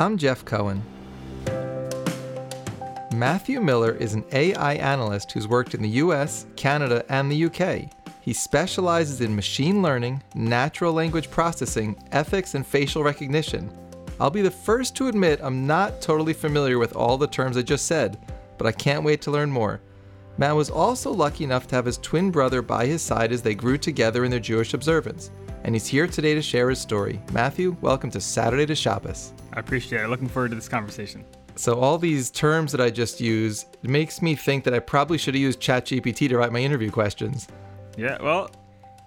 I'm Jeff Cohen. Matthew Miller is an AI analyst who's worked in the US, Canada, and the UK. He specializes in machine learning, natural language processing, ethics, and facial recognition. I'll be the first to admit I'm not totally familiar with all the terms I just said, but I can't wait to learn more. Matt was also lucky enough to have his twin brother by his side as they grew together in their Jewish observance, and he's here today to share his story. Matthew, welcome to Saturday to Shabbos. I appreciate it. Looking forward to this conversation. So all these terms that I just used it makes me think that I probably should have used ChatGPT to write my interview questions. Yeah, well,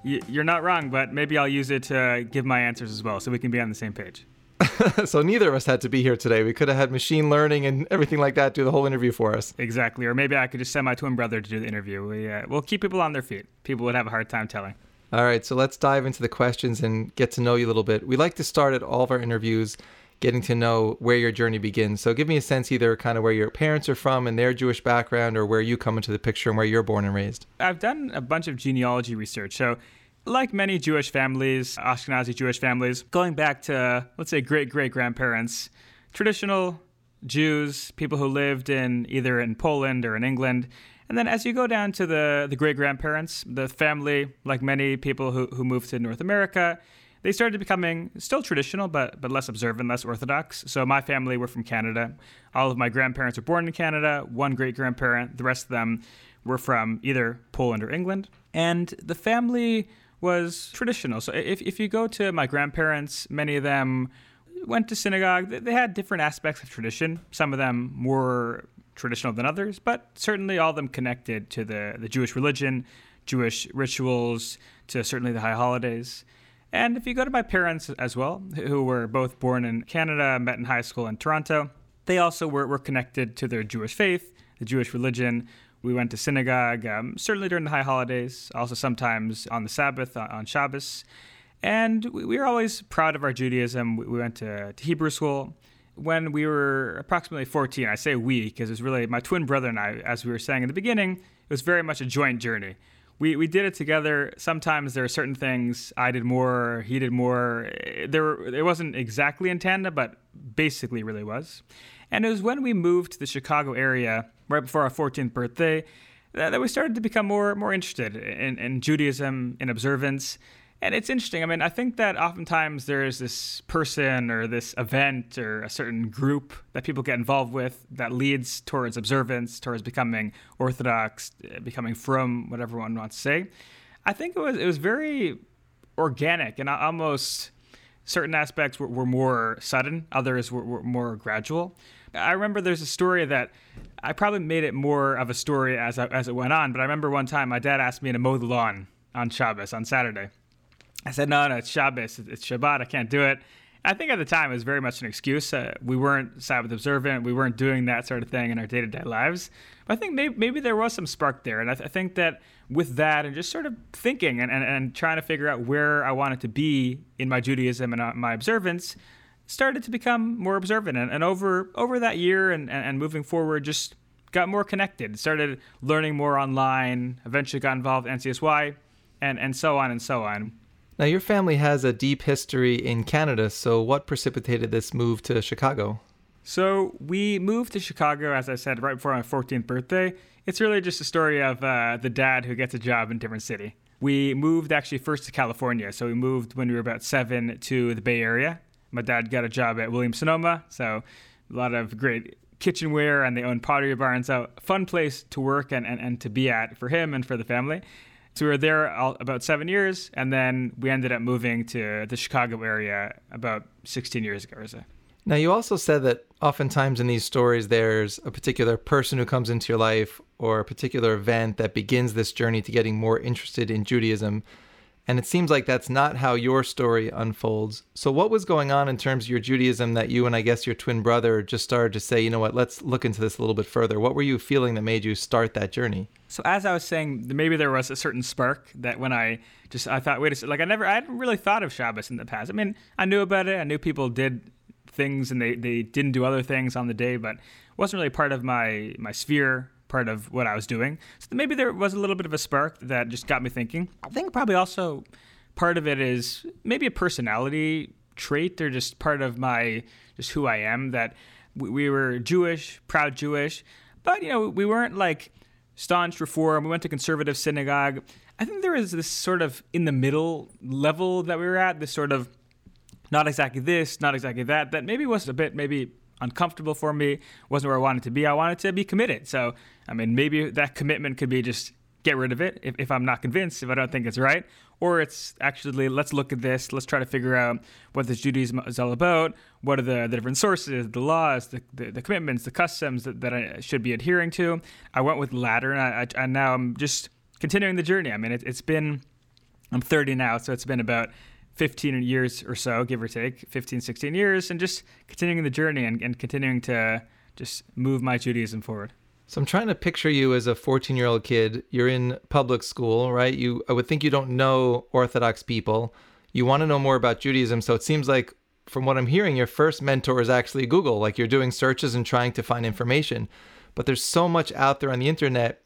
you're not wrong, but maybe I'll use it to give my answers as well, so we can be on the same page. so neither of us had to be here today. We could have had machine learning and everything like that do the whole interview for us. Exactly. Or maybe I could just send my twin brother to do the interview. We, uh, we'll keep people on their feet. People would have a hard time telling. All right, so let's dive into the questions and get to know you a little bit. We like to start at all of our interviews getting to know where your journey begins. So give me a sense either kind of where your parents are from and their Jewish background or where you come into the picture and where you're born and raised. I've done a bunch of genealogy research. So like many Jewish families, Ashkenazi Jewish families, going back to, let's say, great great grandparents, traditional Jews, people who lived in either in Poland or in England. And then as you go down to the, the great grandparents, the family, like many people who, who moved to North America, they started becoming still traditional, but, but less observant, less orthodox. So my family were from Canada. All of my grandparents were born in Canada, one great grandparent, the rest of them were from either Poland or England. And the family was traditional. So if, if you go to my grandparents, many of them went to synagogue. They had different aspects of tradition. Some of them more traditional than others, but certainly all of them connected to the, the Jewish religion, Jewish rituals, to certainly the high holidays. And if you go to my parents as well, who were both born in Canada, met in high school in Toronto, they also were, were connected to their Jewish faith, the Jewish religion, we went to synagogue, um, certainly during the high holidays, also sometimes on the Sabbath, on, on Shabbos. And we, we, were always proud of our Judaism. We, we went to, to, Hebrew school. When we were approximately 14, I say we because it was really my twin brother and I, as we were saying in the beginning, it was very much a joint journey. We, we did it together. Sometimes there are certain things I did more, he did more. There it wasn't exactly in tandem, but basically really was. And it was when we moved to the Chicago area right before our 14th birthday that we started to become more more interested in, in Judaism, in observance. And it's interesting. I mean, I think that oftentimes there is this person or this event or a certain group that people get involved with that leads towards observance, towards becoming orthodox, eh, becoming from, whatever one wants to say. I think it was it was very organic and almost certain aspects were, were more sudden, others were, were more gradual. I remember there's a story that I probably made it more of a story as I, as it went on. But I remember one time my dad asked me to mow the lawn on Shabbos on Saturday. I said, "No, no, it's Shabbos. It's Shabbat. I can't do it." I think at the time it was very much an excuse. Uh, we weren't Sabbath observant. We weren't doing that sort of thing in our day to day lives. But I think maybe, maybe there was some spark there. And I, th- I, think that with that and just sort of thinking and, and, and trying to figure out where I wanted to be in my Judaism and uh, my observance, started to become more observant and, and over over that year and, and, moving forward just got more connected started learning more online eventually got involved in ncsy and, and so on and so on now your family has a deep history in canada so what precipitated this move to chicago? So we moved to chicago as i said right before my 14th birthday. It's really just a story of uh, the dad who gets a job in a different city. We moved actually first to california. So we moved when we were about seven to the bay area. My dad got a job at Williams Sonoma, so a lot of great kitchenware, and they own Pottery Barn. So fun place to work and, and, and to be at for him and for the family. So we were there all, about seven years, and then we ended up moving to the Chicago area about 16 years ago or so. Now, you also said that oftentimes in these stories, there's a particular person who comes into your life or a particular event that begins this journey to getting more interested in Judaism. And it seems like that's not how your story unfolds. So, what was going on in terms of your Judaism that you and I guess your twin brother just started to say, you know what, let's look into this a little bit further? What were you feeling that made you start that journey? So, as I was saying, maybe there was a certain spark that when I just, I thought, wait a second, like I never, I hadn't really thought of Shabbos in the past. I mean, I knew about it, I knew people did things and they, they didn't do other things on the day, but it wasn't really part of my, my sphere part of what I was doing. So maybe there was a little bit of a spark that just got me thinking. I think probably also part of it is maybe a personality trait or just part of my just who I am that we, we were Jewish, proud Jewish, but you know we weren't like staunch reform. We went to conservative synagogue. I think there is this sort of in the middle level that we were at. This sort of not exactly this, not exactly that. That maybe was a bit maybe uncomfortable for me. wasn't where I wanted to be. I wanted to be committed. So I mean, maybe that commitment could be just get rid of it if, if I'm not convinced, if I don't think it's right. Or it's actually, let's look at this, let's try to figure out what this Judaism is all about, what are the, the different sources, the laws, the, the, the commitments, the customs that, that, I should be adhering to. I went with latter, and, I, I, and now I'm just continuing the journey. I mean, it, it's been, I'm 30 now, so it's been about 15 years or so, give or take, 15, 16 years, and just continuing the journey and, and continuing to just move my Judaism forward. So I'm trying to picture you as a 14 year old kid. You're in public school, right? You, I would think you don't know Orthodox people. You want to know more about Judaism. So it seems like, from what I'm hearing, your first mentor is actually Google. Like you're doing searches and trying to find information. But there's so much out there on the internet.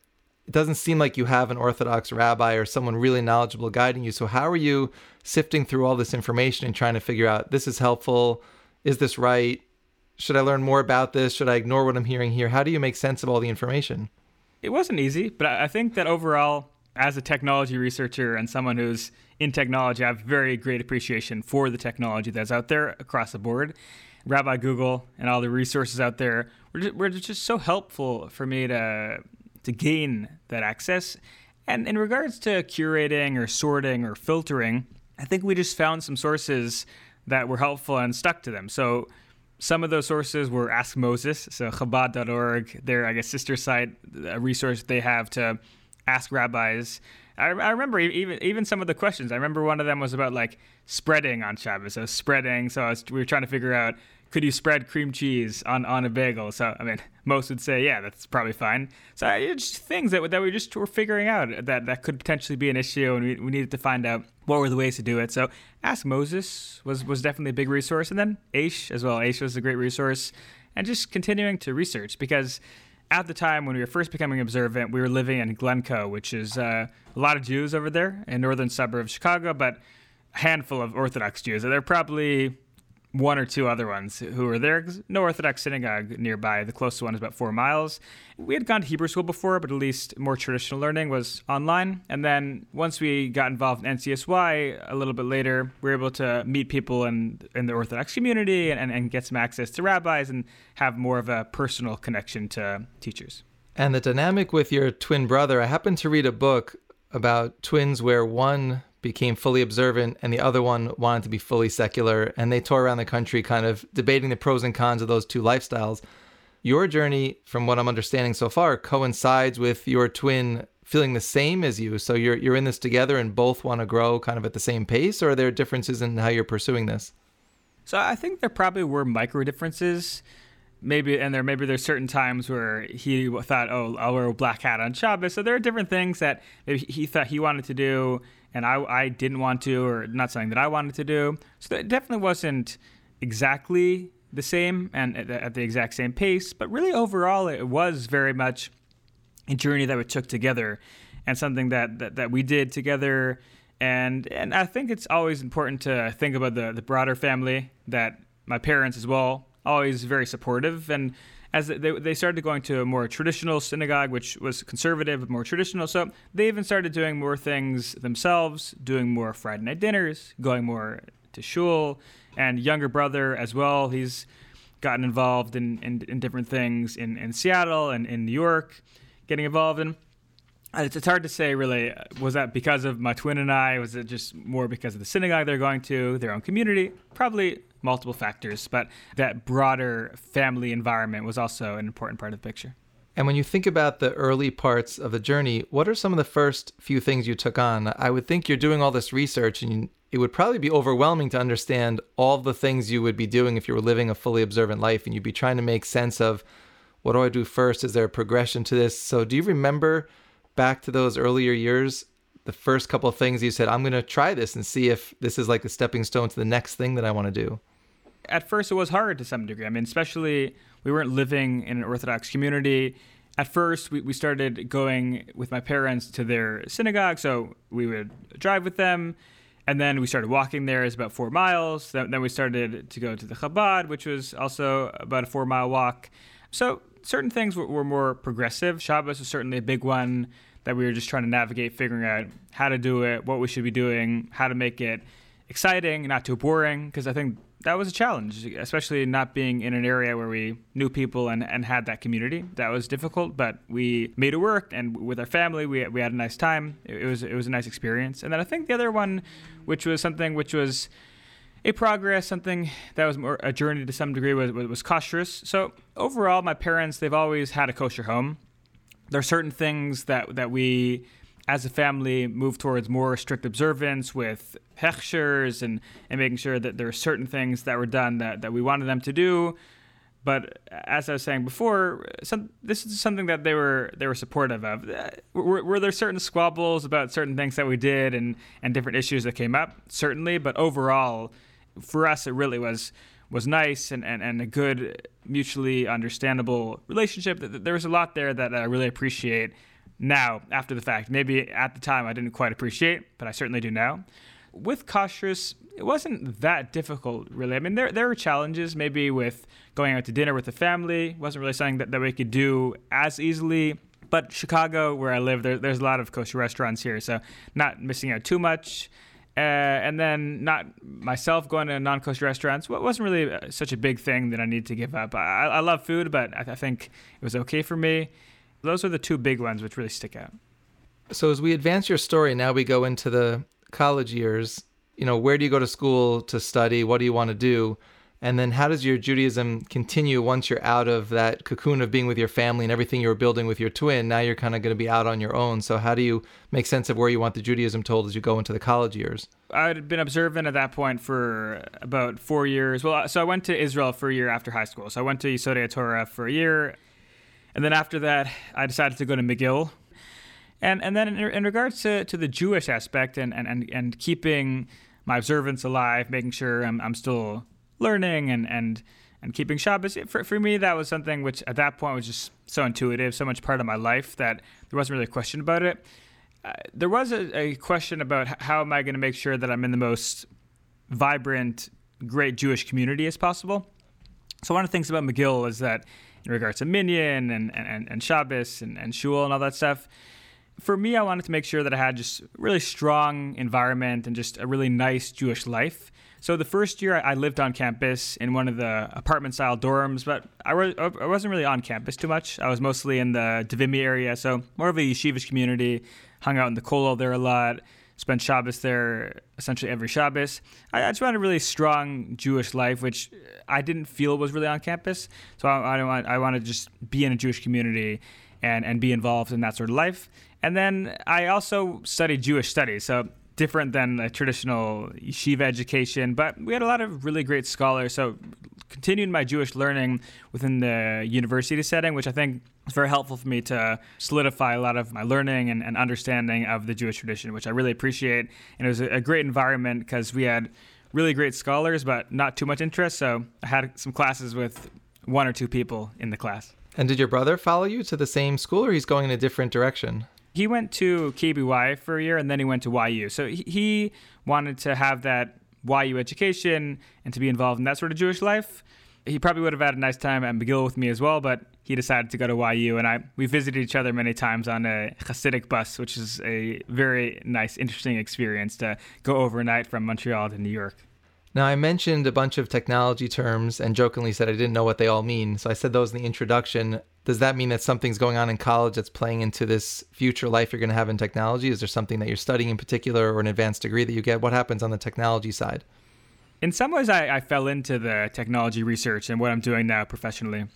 It doesn't seem like you have an Orthodox rabbi or someone really knowledgeable guiding you. So how are you sifting through all this information and trying to figure out this is helpful? Is this right? Should I learn more about this? Should I ignore what I'm hearing here? How do you make sense of all the information? It wasn't easy, but I think that overall, as a technology researcher and someone who's in technology, I have very great appreciation for the technology that's out there across the board. Rabbi Google and all the resources out there were just, so helpful for me to to gain that access. And in regards to curating or sorting or filtering, I think we just found some sources that were helpful and stuck to them. So some of those sources were Ask Moses, so Chabad.org, their I guess sister site, a resource they have to ask rabbis. I, I remember even even some of the questions. I remember one of them was about like spreading on Shabbos, so spreading. So was, we were trying to figure out could you spread cream cheese on, on a bagel? So, I mean, most would say, yeah, that's probably fine. So, it's just things that, that we just were figuring out that, that could potentially be an issue, and we, we needed to find out what were the ways to do it. So, Ask Moses was, was definitely a big resource, and then Aish as well. Aish was a great resource, and just continuing to research because at the time when we were first becoming observant, we were living in Glencoe, which is uh, a lot of Jews over there in northern suburb of Chicago, but a handful of Orthodox Jews. and They're probably one or two other ones who were there. No Orthodox synagogue nearby. The closest one is about four miles. We had gone to Hebrew school before, but at least more traditional learning was online. And then once we got involved in NCSY a little bit later, we were able to meet people in, in the Orthodox community and, and, and get some access to rabbis and have more of a personal connection to teachers. And the dynamic with your twin brother, I happened to read a book about twins where one became fully observant and the other one wanted to be fully secular and they tore around the country kind of debating the pros and cons of those two lifestyles. Your journey from what i'm understanding so far coincides with your twin feeling the same as you. So you're you're in this together and both want to grow kind of at the same pace or are there differences in how you're pursuing this? So i think there probably were micro differences. Maybe and there maybe there's certain times where he thought oh i'll wear a black hat on shabbos. So there are different things that maybe he thought he wanted to do and I, I didn't want to, or not something that I wanted to do. So it definitely wasn't exactly the same and at the, at the exact same pace, but really overall, it was very much a journey that we took together and something that, that, that we did together. And, and I think it's always important to think about the, the broader family that my parents as well, always very supportive. And as they, they started going to a more traditional synagogue, which was conservative, more traditional. So they even started doing more things themselves, doing more Friday night dinners, going more to shul, and younger brother as well. He's gotten involved in, in, in different things in, in Seattle and in New York, getting involved in. It's, it's hard to say really. Uh, was that because of my twin and I? Was it just more because of the synagogue they're going to, their own community? Probably multiple factors, but that broader family environment was also an important part of the picture. And when you think about the early parts of the journey, what are some of the first few things you took on? I would think you're doing all this research and it would probably be overwhelming to understand all the things you would be doing if you were living a fully observant life and you'd be trying to make sense of what do I do first? Is there a progression to this? So, do you remember back to those earlier years, the first couple of things you said, I'm going to try this and see if this is like a stepping stone to the next thing that I want to do? At first, it was hard to some degree. I mean, especially we weren't living in an Orthodox community. At first, we, we started going with my parents to their synagogue, so we would drive with them. And then we started walking there. It's about four miles. Then we started to go to the Chabad, which was also about a four mile walk. So certain things were, were more progressive. Shabbos was certainly a big one that we were just trying to navigate, figuring out how to do it, what we should be doing, how to make it exciting, not too boring. Because I think that was a challenge, especially not being in an area where we knew people and, and had that community. That was difficult, but we made it work. And with our family, we, we had a nice time. It, it was it was a nice experience. And then I think the other one, which was something which was a progress, something that was more a journey to some degree, was, was, was. So overall, my parents they've always had a kosher home. There are certain things that that we as a family move towards more strict observance with hechshers and, and making sure that there are certain things that were done that, that we wanted them to do. But as I was saying before, some, this is something that they were they were supportive of. Uh, were, were, there certain squabbles about certain things that we did and, and different issues that came up? Certainly, but overall, for us, it really was was nice and, and, and a good mutually understandable relationship. There was a lot there that I really appreciate now after the fact. Maybe at the time I didn't quite appreciate, but I certainly do now. With kashrus, it wasn't that difficult, really. I mean, there there were challenges, maybe with going out to dinner with the family. Wasn't really something that, that we could do as easily. But Chicago, where I live, there, there's a lot of kosher restaurants here, so not missing out too much. Uh, and then not myself going to non-kosher restaurants What wasn't really uh, such a big thing that I needed to give up. I, I love food, but I, I think it was okay for me. Those are the two big ones which really stick out. So as we advance your story, now we go into the college years. You know, where do you go to school to study? What do you want to do? And then how does your Judaism continue once you're out of that cocoon of being with your family and everything you were building with your twin? Now you're kind of going to be out on your own. So how do you make sense of where you want the Judaism told as you go into the college years? I'd been observant at that point for about four years. Well, so I went to Israel for a year after high school. So I went to Yesodei Torah for a year. And then after that, I decided to go to McGill. And and then in, in regards to, to the Jewish aspect and, and, and, and keeping my observance alive, making sure I'm, I'm still learning and, and, and keeping Shabbos, for, for me, that was something which at that point was just so intuitive, so much part of my life that there wasn't really a question about it. Uh, there was a, a question about how am I going to make sure that I'm in the most vibrant, great Jewish community as possible. So one of the things about McGill is that in regards to Minyan and, and, and Shabbos and, and Shul and all that stuff. For me, I wanted to make sure that I had just really strong environment and just a really nice Jewish life. So the first year I lived on campus in one of the apartment style dorms, but I, was, I wasn't really on campus too much. I was mostly in the Dvimi area, so more of a yeshivish community. Hung out in the kollel there a lot spent Shabbos there essentially every Shabbos. I, I, just wanted a really strong Jewish life, which I didn't feel was really on campus. So I, I, want, I want to just be in a Jewish community and, and be involved in that sort of life. And then I also studied Jewish studies. So different than a traditional yeshiva education, but we had a lot of really great scholars. So continued my Jewish learning within the university setting, which I think is very helpful for me to solidify a lot of my learning and, and understanding of the Jewish tradition, which I really appreciate. And it was a, a great environment because we had really great scholars, but not too much interest. So I had some classes with one or two people in the class. And did your brother follow you to the same school, or he's going in a different direction? He went to KBY for a year and then he went to YU. So he wanted to have that YU education and to be involved in that sort of Jewish life. He probably would have had a nice time at McGill with me as well, but he decided to go to YU, and I we visited each other many times on a Hasidic bus, which is a very nice, interesting experience to go overnight from Montreal to New York. Now, I mentioned a bunch of technology terms and jokingly said I didn't know what they all mean. So I said those in the introduction does that mean that something's going on in college that's playing into this future life you're going to have in technology? Is there something that you're studying in particular or an advanced degree that you get? What happens on the technology side? In some ways, I, I fell into the technology research and what I'm doing now professionally.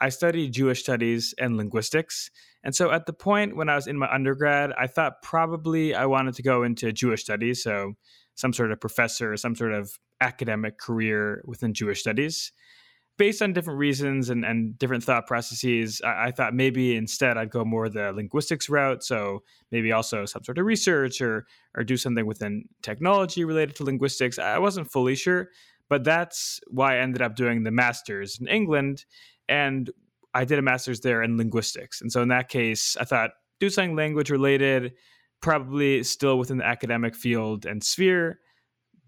I studied Jewish studies and linguistics. And so at the point when I was in my undergrad, I thought probably I wanted to go into Jewish studies. So some sort of professor, some sort of academic career within Jewish studies based on different reasons and, and different thought processes, I, I, thought maybe instead I'd go more the linguistics route. So maybe also some sort of research or or do something within technology related to linguistics. I wasn't fully sure, but that's why I ended up doing the master's in England, and I did a master's there in linguistics. And so in that case, I thought do something language related. Probably still within the academic field and sphere.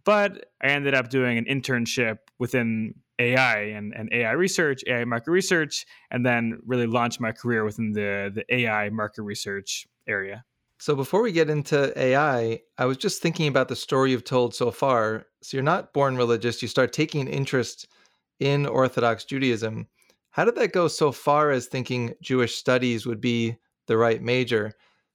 But I ended up doing an internship within AI and, and AI research, AI market research, and then really launched my career within the, the AI market research area. So before we get into AI, I was just thinking about the story you've told so far. So you're not born religious, you start taking an interest in Orthodox Judaism. How did that go so far as thinking Jewish studies would be the right major?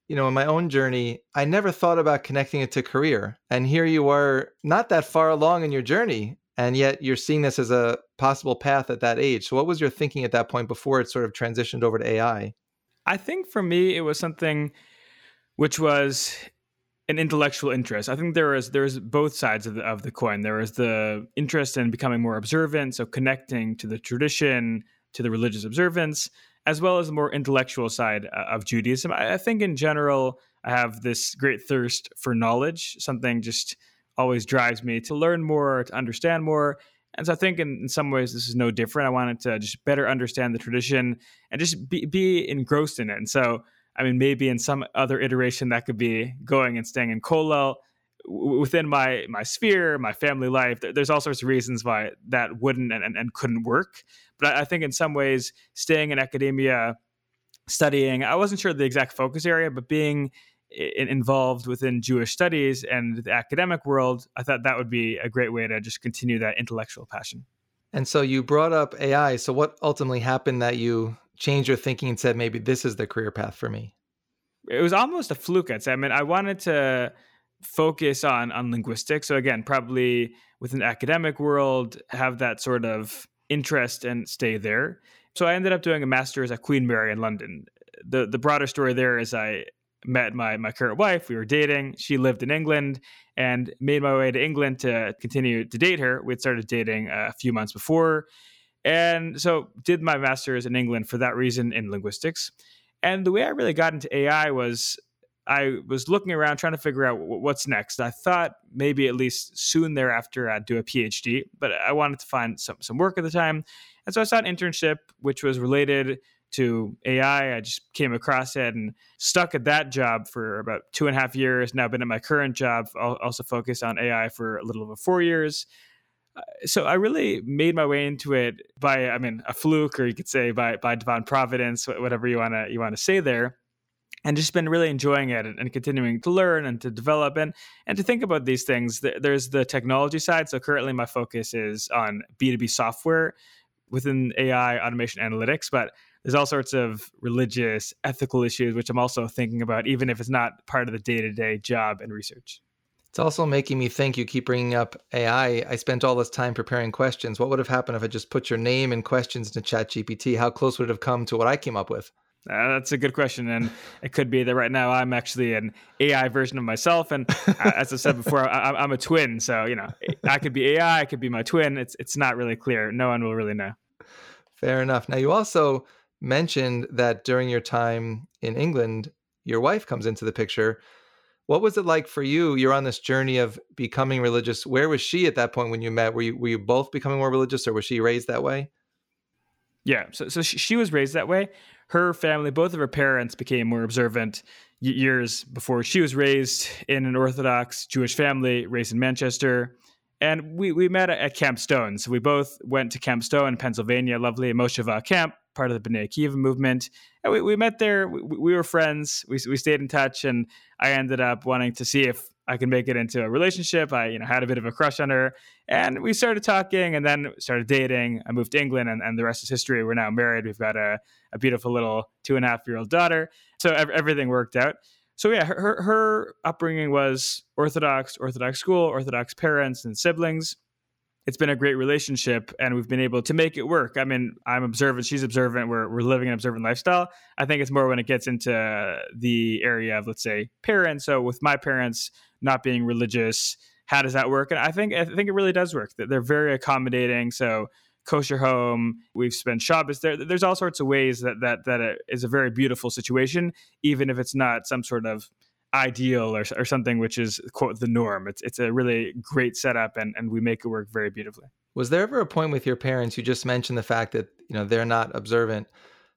You know, in my own journey, I never thought about connecting it to career. And here you are, not that far along in your journey, and yet you're seeing this as a possible path at that age. So what was your thinking at that point before it sort of transitioned over to AI? I think for me it was something which was an intellectual interest. I think there is there's both sides of the, of the coin. There is the interest in becoming more observant, so connecting to the tradition, to the religious observance, as well as the more intellectual side uh, of Judaism. I, think in general, I have this great thirst for knowledge. Something just always drives me to learn more, to understand more. And so I think in, in, some ways this is no different. I wanted to just better understand the tradition and just be, be engrossed in it. And so I mean, maybe in some other iteration that could be going and staying in Kollel within my my sphere, my family life. There's all sorts of reasons why that wouldn't and, and, and couldn't work. But I think in some ways, staying in academia, studying, I wasn't sure the exact focus area, but being involved within Jewish studies and the academic world, I thought that would be a great way to just continue that intellectual passion. And so you brought up AI. So what ultimately happened that you changed your thinking and said maybe this is the career path for me? It was almost a fluke. I'd say. I mean, I wanted to focus on on linguistics. So again, probably with an academic world, have that sort of interest and stay there. So I ended up doing a master's at Queen Mary in London. The the broader story there is I met my my current wife. We were dating. She lived in England and made my way to England to continue to date her. We'd started dating a few months before. And so did my master's in England for that reason in linguistics. And the way I really got into AI was I was looking around trying to figure out what's next. I thought maybe at least soon thereafter I'd do a PhD, but I wanted to find some, some work at the time. And so I saw an internship which was related to AI. I just came across it and stuck at that job for about two and a half years. Now I've been at my current job, also focused on AI for a little over four years uh, so I really made my way into it by, I mean, a fluke, or you could say by by divine providence, whatever you wanna you wanna say there, and just been really enjoying it and, and continuing to learn and to develop and and to think about these things. There's the technology side. So currently, my focus is on B two B software within AI automation analytics, but there's all sorts of religious, ethical issues which I'm also thinking about, even if it's not part of the day to day job and research. It's also making me think you keep bringing up AI. I spent all this time preparing questions. What would have happened if I just put your name and questions into ChatGPT? How close would it have come to what I came up with? Uh, that's a good question, and it could be that right now I'm actually an AI version of myself. And uh, as I said before, I, am a twin, so you know I could be AI, I could be my twin. It's it's not really clear. No one will really know. Fair enough. Now you also mentioned that during your time in England, your wife comes into the picture. What was it like for you? You're on this journey of becoming religious. Where was she at that point when you met? Were you were you both becoming more religious, or was she raised that way? Yeah, so so she, she was raised that way. Her family, both of her parents, became more observant years before she was raised in an Orthodox Jewish family, raised in Manchester. And we, we met at Camp Stone. So we both went to Camp Stone in Pennsylvania, lovely Mosheva camp, part of the B'nai Akiva movement. And we, we met there. We, we were friends. We, we stayed in touch. And I ended up wanting to see if I could make it into a relationship. I, you know, had a bit of a crush on her, and we started talking, and then started dating. I moved to England, and, and the rest is history. We're now married. We've got a, a beautiful little two and a half year old daughter. So everything worked out so yeah, her her upbringing was Orthodox, Orthodox school, Orthodox parents and siblings. It's been a great relationship, and we've been able to make it work. I mean, I'm observant; she's observant. We're we're living an observant lifestyle. I think it's more when it gets into the area of, let's say, parents. So with my parents not being religious, how does that work? And I think I think it really does work. They're very accommodating. So kosher home. We've spent Shabbos there. There's all sorts of ways that that that is a very beautiful situation, even if it's not some sort of ideal or, or something which is quote the norm. It's it's a really great setup, and and we make it work very beautifully. Was there ever a point with your parents? You just mentioned the fact that you know they're not observant.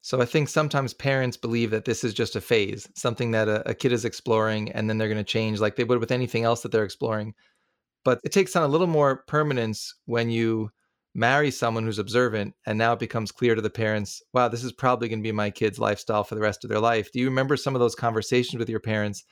So I think sometimes parents believe that this is just a phase, something that a, a kid is exploring and then they're going to change like they would with anything else that they're exploring. But it takes on a little more permanence when you marry someone who's observant and now it becomes clear to the parents, wow, this is probably going to be my kid's lifestyle for the rest of their life. Do you remember some of those conversations with your parents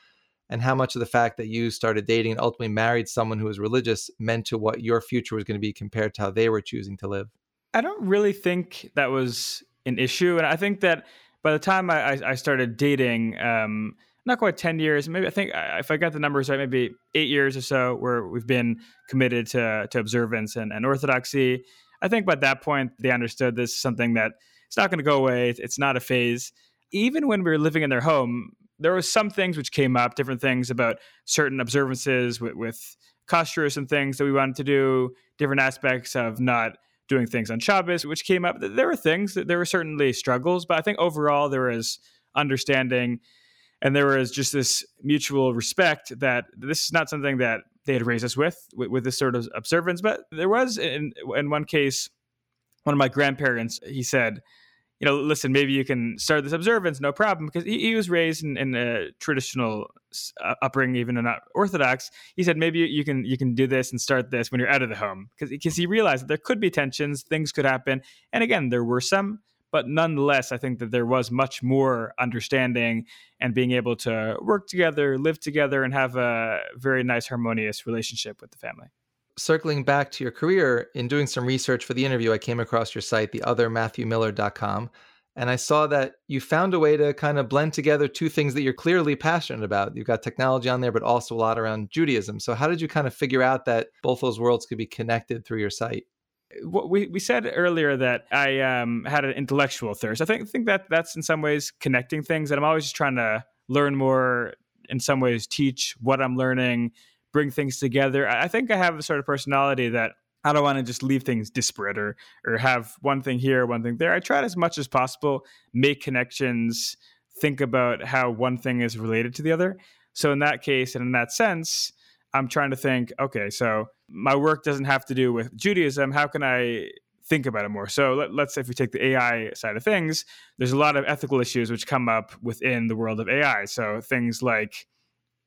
and how much of the fact that you started dating and ultimately married someone who was religious meant to what your future was going to be compared to how they were choosing to live? I don't really think that was an issue. And I think that by the time I, I started dating, um, not quite 10 years, maybe I think if I got the numbers right, maybe eight years or so where we've been committed to, to observance and, and orthodoxy. I think by that point, they understood this is something that it's not going to go away. It's not a phase. Even when we were living in their home, there were some things which came up, different things about certain observances with, with and things that we wanted to do, different aspects of not doing things on Shabbos, which came up. There were things that there were certainly struggles, but I think overall there was understanding and there was just this mutual respect that this is not something that they had raised us with, with, with this sort of observance. But there was in in one case, one of my grandparents, he said, you know, listen, maybe you can start this observance, no problem, because he, he was raised in, in, a traditional uh, upbringing, even not Orthodox. He said maybe you can you can do this and start this when you're out of the home, because because he realized that there could be tensions, things could happen, and again, there were some, but nonetheless, I think that there was much more understanding and being able to work together, live together, and have a very nice, harmonious relationship with the family circling back to your career, in doing some research for the interview, I came across your site, theothermatthewmiller.com, and I saw that you found a way to kind of blend together two things that you're clearly passionate about. You've got technology on there, but also a lot around Judaism. So, how did you kind of figure out that both those worlds could be connected through your site? we we said earlier that I um, had an intellectual thirst. I think think that that's in some ways connecting things, and I'm always just trying to learn more. In some ways, teach what I'm learning, bring things together. I think I have a sort of personality that I don't want to just leave things disparate or or have one thing here, one thing there. I try as much as possible make connections, think about how one thing is related to the other. So in that case and in that sense, I'm trying to think, okay, so my work doesn't have to do with Judaism. How can I think about it more. So let, us say if we take the AI side of things, there's a lot of ethical issues which come up within the world of AI. So things like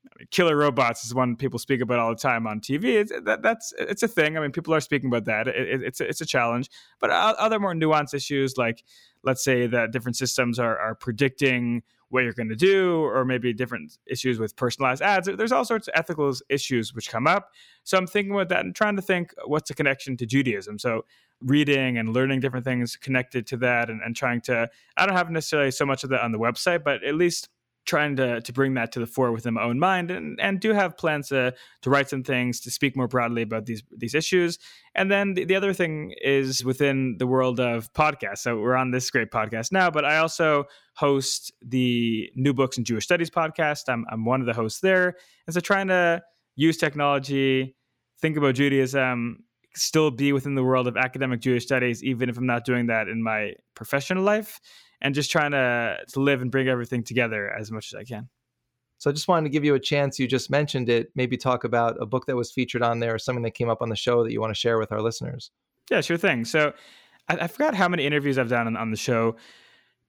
I mean, killer robots is one people speak about all the time on TV. It's, that, that's it's a thing. I mean, people are speaking about that. It, it, it's a, it's a challenge. But other more nuanced issues, like let's say that different systems are are predicting what you're going to do, or maybe different issues with personalized ads. There's all sorts of ethical issues which come up. So I'm thinking about that and trying to think what's the connection to Judaism. So reading and learning different things connected to that, and, and trying to I don't have necessarily so much of that on the website, but at least trying to to bring that to the fore within my own mind and and do have plans to to write some things to speak more broadly about these these issues. And then the, the other thing is within the world of podcasts. So we're on this great podcast now but i also host the new books and jewish studies podcast. I'm, I'm one of the hosts there. And so trying to use technology think about judaism still be within the world of academic jewish studies even if i'm not doing that in my professional life and just trying to to live and bring everything together as much as I can. So I just wanted to give you a chance. You just mentioned it. Maybe talk about a book that was featured on there or something that came up on the show that you want to share with our listeners. Yeah, sure thing. So I, I forgot how many interviews I've done on, on the show.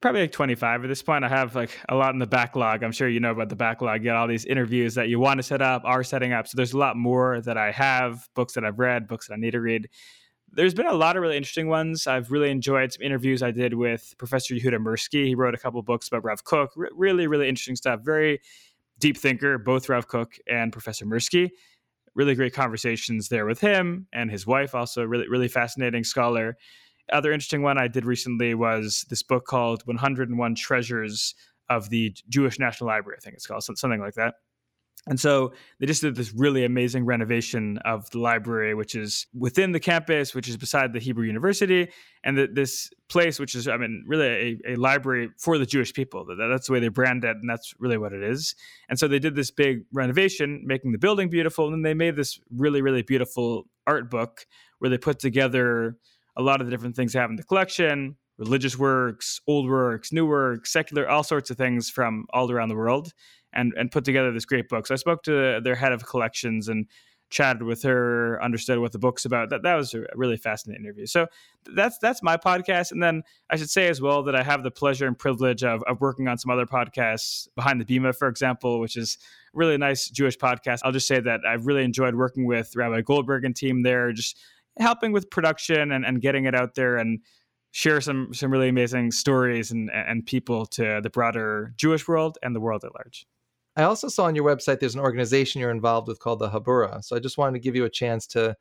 Probably like 25 at this point. I have like a lot in the backlog. I'm sure you know about the backlog. You got all these interviews that you want to set up, are setting up. So there's a lot more that I have, books that I've read, books that I need to read there's been a lot of really interesting ones. I've really enjoyed some interviews I did with Professor Yehuda Mirsky. He wrote a couple books about Rav Kook. R- really, really interesting stuff. Very deep thinker, both Rav Kook and Professor Mirsky. Really great conversations there with him and his wife. Also, really, really fascinating scholar. Other interesting one I did recently was this book called 101 Treasures of the Jewish National Library. I think it's called something like that. And so they just did this really amazing renovation of the library, which is within the campus, which is beside the Hebrew University, and the, this place, which is, I mean, really a, a library for the Jewish people. That, that's the way they brand it, and that's really what it is. And so they did this big renovation, making the building beautiful, and then they made this really, really beautiful art book where they put together a lot of the different things they have in the collection religious works, old works, new works, secular, all sorts of things from all around the world and and put together this great book. So I spoke to their head of collections and chatted with her, understood what the book's about. That that was a really fascinating interview. So that's that's my podcast. And then I should say as well that I have the pleasure and privilege of, of working on some other podcasts behind the Bima, for example, which is a really nice Jewish podcast. I'll just say that I've really enjoyed working with Rabbi Goldberg and team there, just helping with production and, and getting it out there and share some some really amazing stories and and people to the broader Jewish world and the world at large. I also saw on your website there's an organization you're involved with called the Habura. So I just wanted to give you a chance to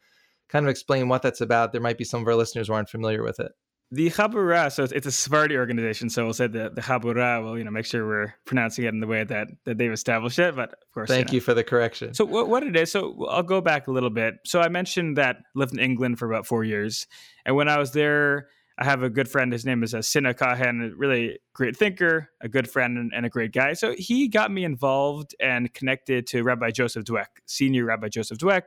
kind of explain what that's about. There might be some of our listeners who aren't familiar with it. The Habura, so it's, it's a Sephardi organization. So we'll say the, the Chabura, we'll, you know, make sure we're pronouncing it in the way that, that they've established it. But of course, thank you, know. you for the correction. So what, what it is, so I'll go back a little bit. So I mentioned that I lived in England for about four years. And when I was there, I have a good friend. His name is uh, Sina Kahan, a really great thinker, a good friend, and, and, a great guy. So he got me involved and connected to Rabbi Joseph Dweck, senior Rabbi Joseph Dweck.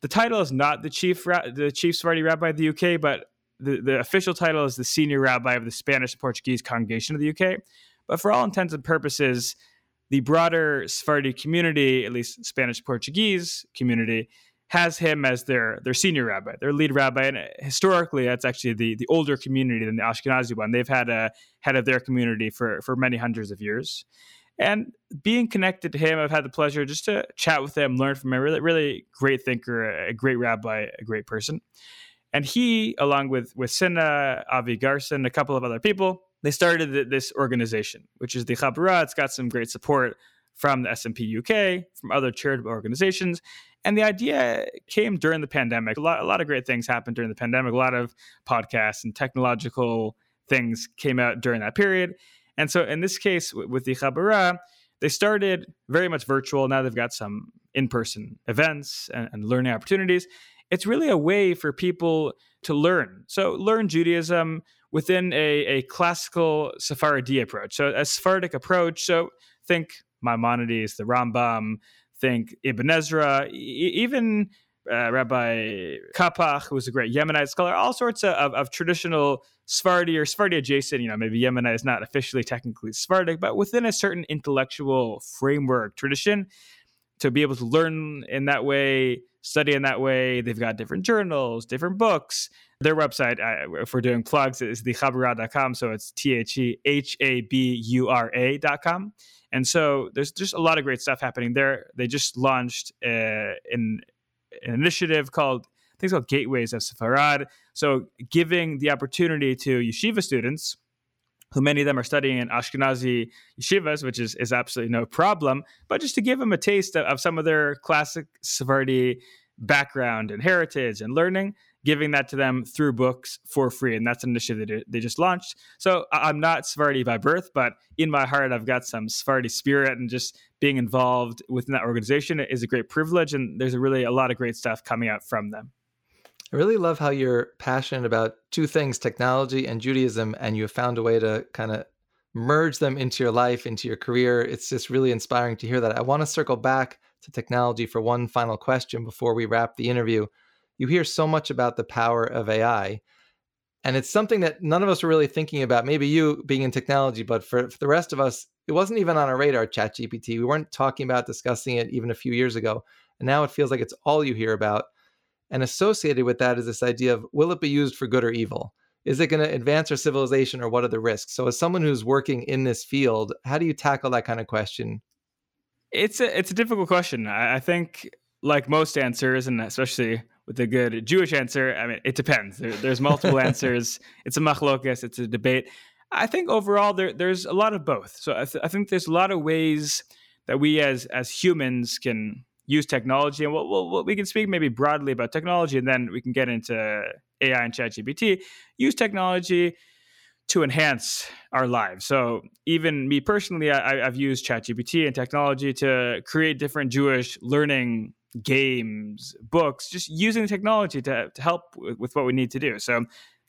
The title is not the chief, the chief Sephardi rabbi of the UK, but the, the official title is the senior rabbi of the Spanish and Portuguese congregation of the UK. But for all intents and purposes, the broader Sephardi community, at least Spanish Portuguese community, has him as their their senior rabbi, their lead rabbi, and uh, historically that's actually the the older community than the Ashkenazi one. They've had a head of their community for for many hundreds of years. And being connected to him, I've had the pleasure just to chat with him, learn from him. Really, really great thinker, a great rabbi, a great person. And he, along with with Sina, Avi Garson, a couple of other people, they started this organization, which is the Chabura. It's got some great support from the S&P UK, from other charitable organizations. And the idea came during the pandemic. A lot, a lot of great things happened during the pandemic. A lot of podcasts and technological things came out during that period. And so in this case, with the Chabura, they started very much virtual. Now they've got some in person events and, and, learning opportunities. It's really a way for people to learn. So, learn Judaism within a, a classical Sephardi approach. So, a Sephardic approach. So, think Maimonides, the Rambam, think Ibn Ezra, even uh, Rabbi Kapach, who was a great Yemenite scholar, all sorts of, of, of, traditional Sephardi or Sephardi adjacent, you know, maybe Yemenite is not officially technically Sephardic, but within a certain intellectual framework tradition to be able to learn in that way, study in that way. They've got different journals, different books. Their website, uh, if we're doing plugs, is thechabura.com. So it's T H E H A B U R A.com. And so there's just a lot of great stuff happening there. They just launched uh, an, an initiative called I think it's called Gateways of Sefarad. So giving the opportunity to yeshiva students, who many of them are studying in Ashkenazi yeshivas, which is, is absolutely no problem, but just to give them a taste of, of some of their classic Sephardi background and heritage and learning, giving that to them through books for free. And that's an initiative that they just launched. So I'm not Sephardi by birth, but in my heart, I've got some Sephardi spirit and just being involved within that organization is a great privilege. And there's really a lot of great stuff coming out from them. I really love how you're passionate about two things, technology and Judaism, and you have found a way to kind of merge them into your life, into your career. It's just really inspiring to hear that. I want to circle back to technology for one final question before we wrap the interview you hear so much about the power of AI. And it's something that none of us were really thinking about. Maybe you being in technology, but for, for the rest of us, it wasn't even on our radar, ChatGPT. We weren't talking about discussing it even a few years ago. And now it feels like it's all you hear about. And associated with that is this idea of will it be used for good or evil? Is it going to advance our civilization or what are the risks? So, as someone who's working in this field, how do you tackle that kind of question? It's a it's a difficult question. I think, like most answers, and especially with a good Jewish answer. I mean, it depends. There, there's multiple answers. It's a machlokas. It's a debate. I think overall there, there's a lot of both. So I, th- I, think there's a lot of ways that we as as humans can use technology, and we'll, we can speak maybe broadly about technology, and then we can get into AI and ChatGPT. Use technology to enhance our lives. So even me personally, I, I've used ChatGPT and technology to create different Jewish learning games, books, just using technology to, to help with, with what we need to do. So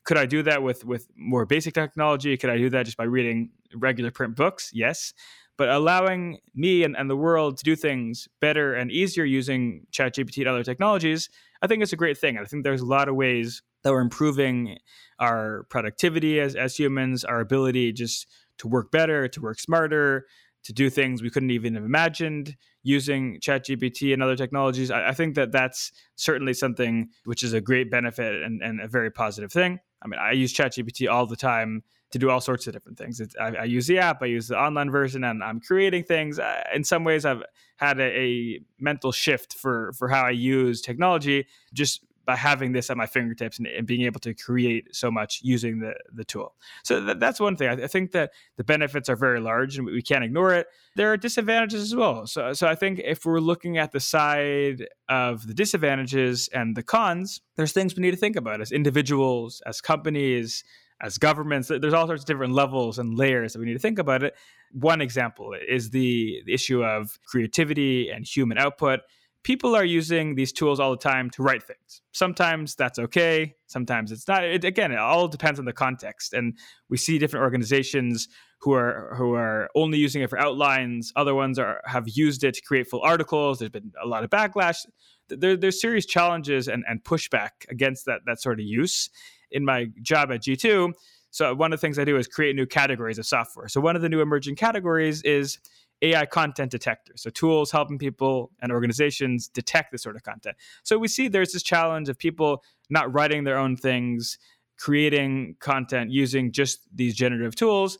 could I do that with with more basic technology? Could I do that just by reading regular print books? Yes. But allowing me and, and the world to do things better and easier using ChatGPT and other technologies, I think it's a great thing. I think there's a lot of ways that we're improving our productivity as, as humans, our ability just to work better, to work smarter, to do things we couldn't even have imagined using ChatGPT and other technologies. I, I, think that that's certainly something which is a great benefit and, and a very positive thing. I mean, I use ChatGPT all the time to do all sorts of different things. I, I, use the app, I use the online version, and I'm creating things. In some ways, I've had a, a, mental shift for for how I use technology just by having this at my fingertips and, and being able to create so much using the the tool. So th- that's one thing. I, I, think that the benefits are very large, and we, we can't ignore it. There are disadvantages as well. So so I think if we're looking at the side of the disadvantages and the cons, there's things we need to think about as individuals, as companies as governments. There's all sorts of different levels and layers that we need to think about it. One example is the, the issue of creativity and human output. People are using these tools all the time to write things. Sometimes that's okay, sometimes it's not. It, again, it all depends on the context. And we see different organizations who are who are only using it for outlines. Other ones are have used it to create full articles. There's been a lot of backlash. There, there's serious challenges and, and pushback against that that sort of use in my job at G2. So one of the things I do is create new categories of software. So one of the new emerging categories is AI content detectors. So tools helping people and organizations detect this sort of content. So we see there's this challenge of people not writing their own things, creating content using just these generative tools.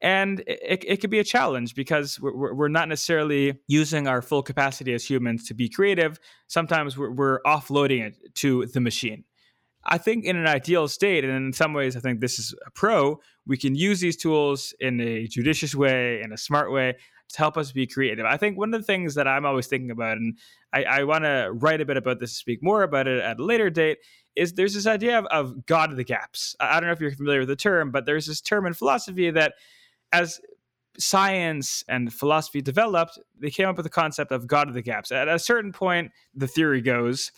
And it, it could be a challenge because we're, we're not necessarily using our full capacity as humans to be creative. Sometimes we're, we're offloading it to the machine. I think in an ideal state, and in some ways, I think this is a pro, we can use these tools in a judicious way, in a smart way to help us be creative. I think one of the things that I'm always thinking about, and I, I want to write a bit about this, speak more about it at a later date, is there's this idea of, of God of the gaps. I don't know if you're familiar with the term, but there's this term in philosophy that as science and philosophy developed, they came up with the concept of God of the gaps. At a certain point, the theory goes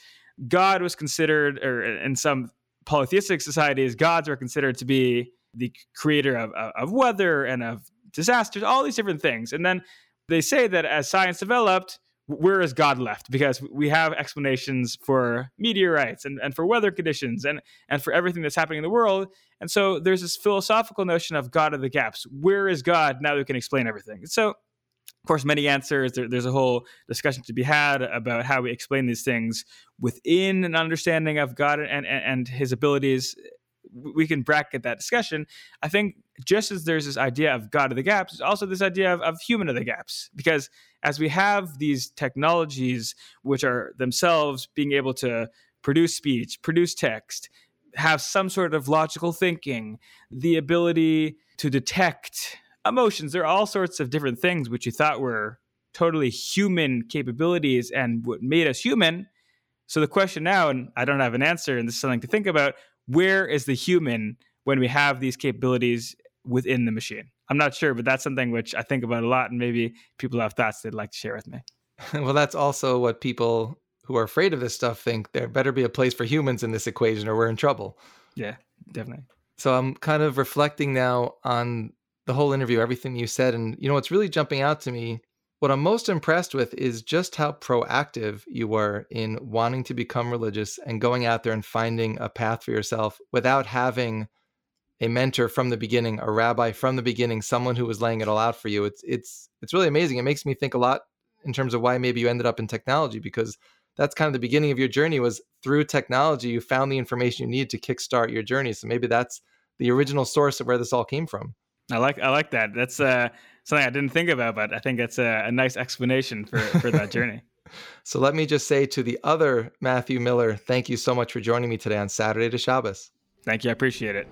God was considered, or in some polytheistic societies, gods were considered to be the creator of, of weather and of disasters, all these different things. And then they say that as science developed, where is God left? Because we have explanations for meteorites and, and for weather conditions and, and for everything that's happening in the world. And so there's this philosophical notion of God of the gaps. Where is God? Now that we can explain everything. So of course, many answers. There, there's a whole discussion to be had about how we explain these things within an understanding of God and, and, and His abilities. We can bracket that discussion. I think just as there's this idea of God of the gaps, there's also this idea of, of human of the gaps. Because as we have these technologies, which are themselves being able to produce speech, produce text, have some sort of logical thinking, the ability to detect emotions. There are all sorts of different things which you thought were totally human capabilities and what made us human. So the question now, and I don't have an answer, and this is something to think about: where is the human when we have these capabilities within the machine? I'm not sure, but that's something which I think about a lot, and maybe people have thoughts they'd like to share with me. well, that's also what people who are afraid of this stuff think. There better be a place for humans in this equation, or we're in trouble. Yeah, definitely. So I'm kind of reflecting now on the whole interview, everything you said. And, you know, what's really jumping out to me, what I'm most impressed with is just how proactive you were in wanting to become religious and going out there and finding a path for yourself without having a mentor from the beginning, a rabbi from the beginning, someone who was laying it all out for you. It's it's it's really amazing. It makes me think a lot in terms of why maybe you ended up in technology because that's kind of the beginning of your journey was through technology you found the information you need to kickstart your journey. So maybe that's the original source of where this all came from. I like I like that. That's uh, something I didn't think about, but I think that's a, a nice explanation for for that journey. so let me just say to the other Matthew Miller, thank you so much for joining me today on Saturday to Shabbos. Thank you. I appreciate it.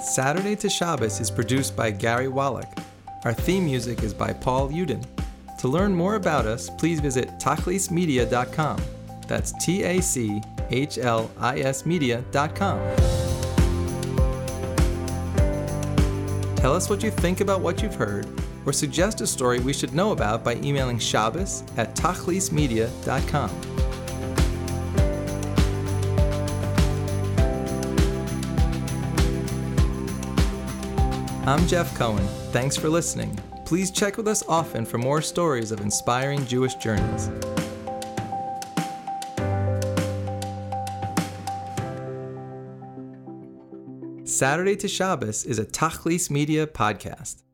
Saturday to Shabbos is produced by Gary Wallach. Our theme music is by Paul Uden. To learn more about us, please visit tachlismedia.com. That's T A C H L I S media.com. Tell us what you think about what you've heard, or suggest a story we should know about by emailing Shabbos at tachlismedia.com. I'm Jeff Cohen. Thanks for listening. Please check with us often for more stories of inspiring Jewish journeys. Saturday to Shabbos is a Tachlis Media podcast.